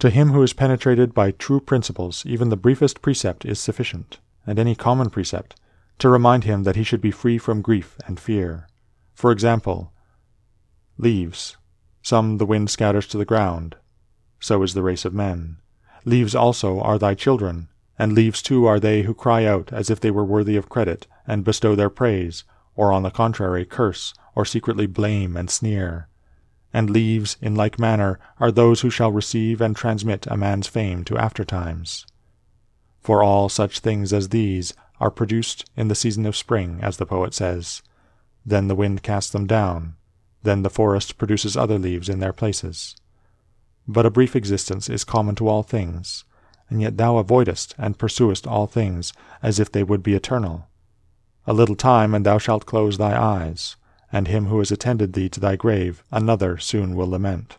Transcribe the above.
To him who is penetrated by true principles, even the briefest precept is sufficient, and any common precept, to remind him that he should be free from grief and fear. For example, leaves. Some the wind scatters to the ground. So is the race of men. Leaves also are thy children, and leaves too are they who cry out as if they were worthy of credit, and bestow their praise, or on the contrary curse, or secretly blame and sneer. And leaves, in like manner, are those who shall receive and transmit a man's fame to aftertimes. For all such things as these are produced in the season of spring, as the poet says. Then the wind casts them down, then the forest produces other leaves in their places. But a brief existence is common to all things, and yet thou avoidest and pursuest all things as if they would be eternal. A little time, and thou shalt close thy eyes, and him who has attended thee to thy grave another soon will lament.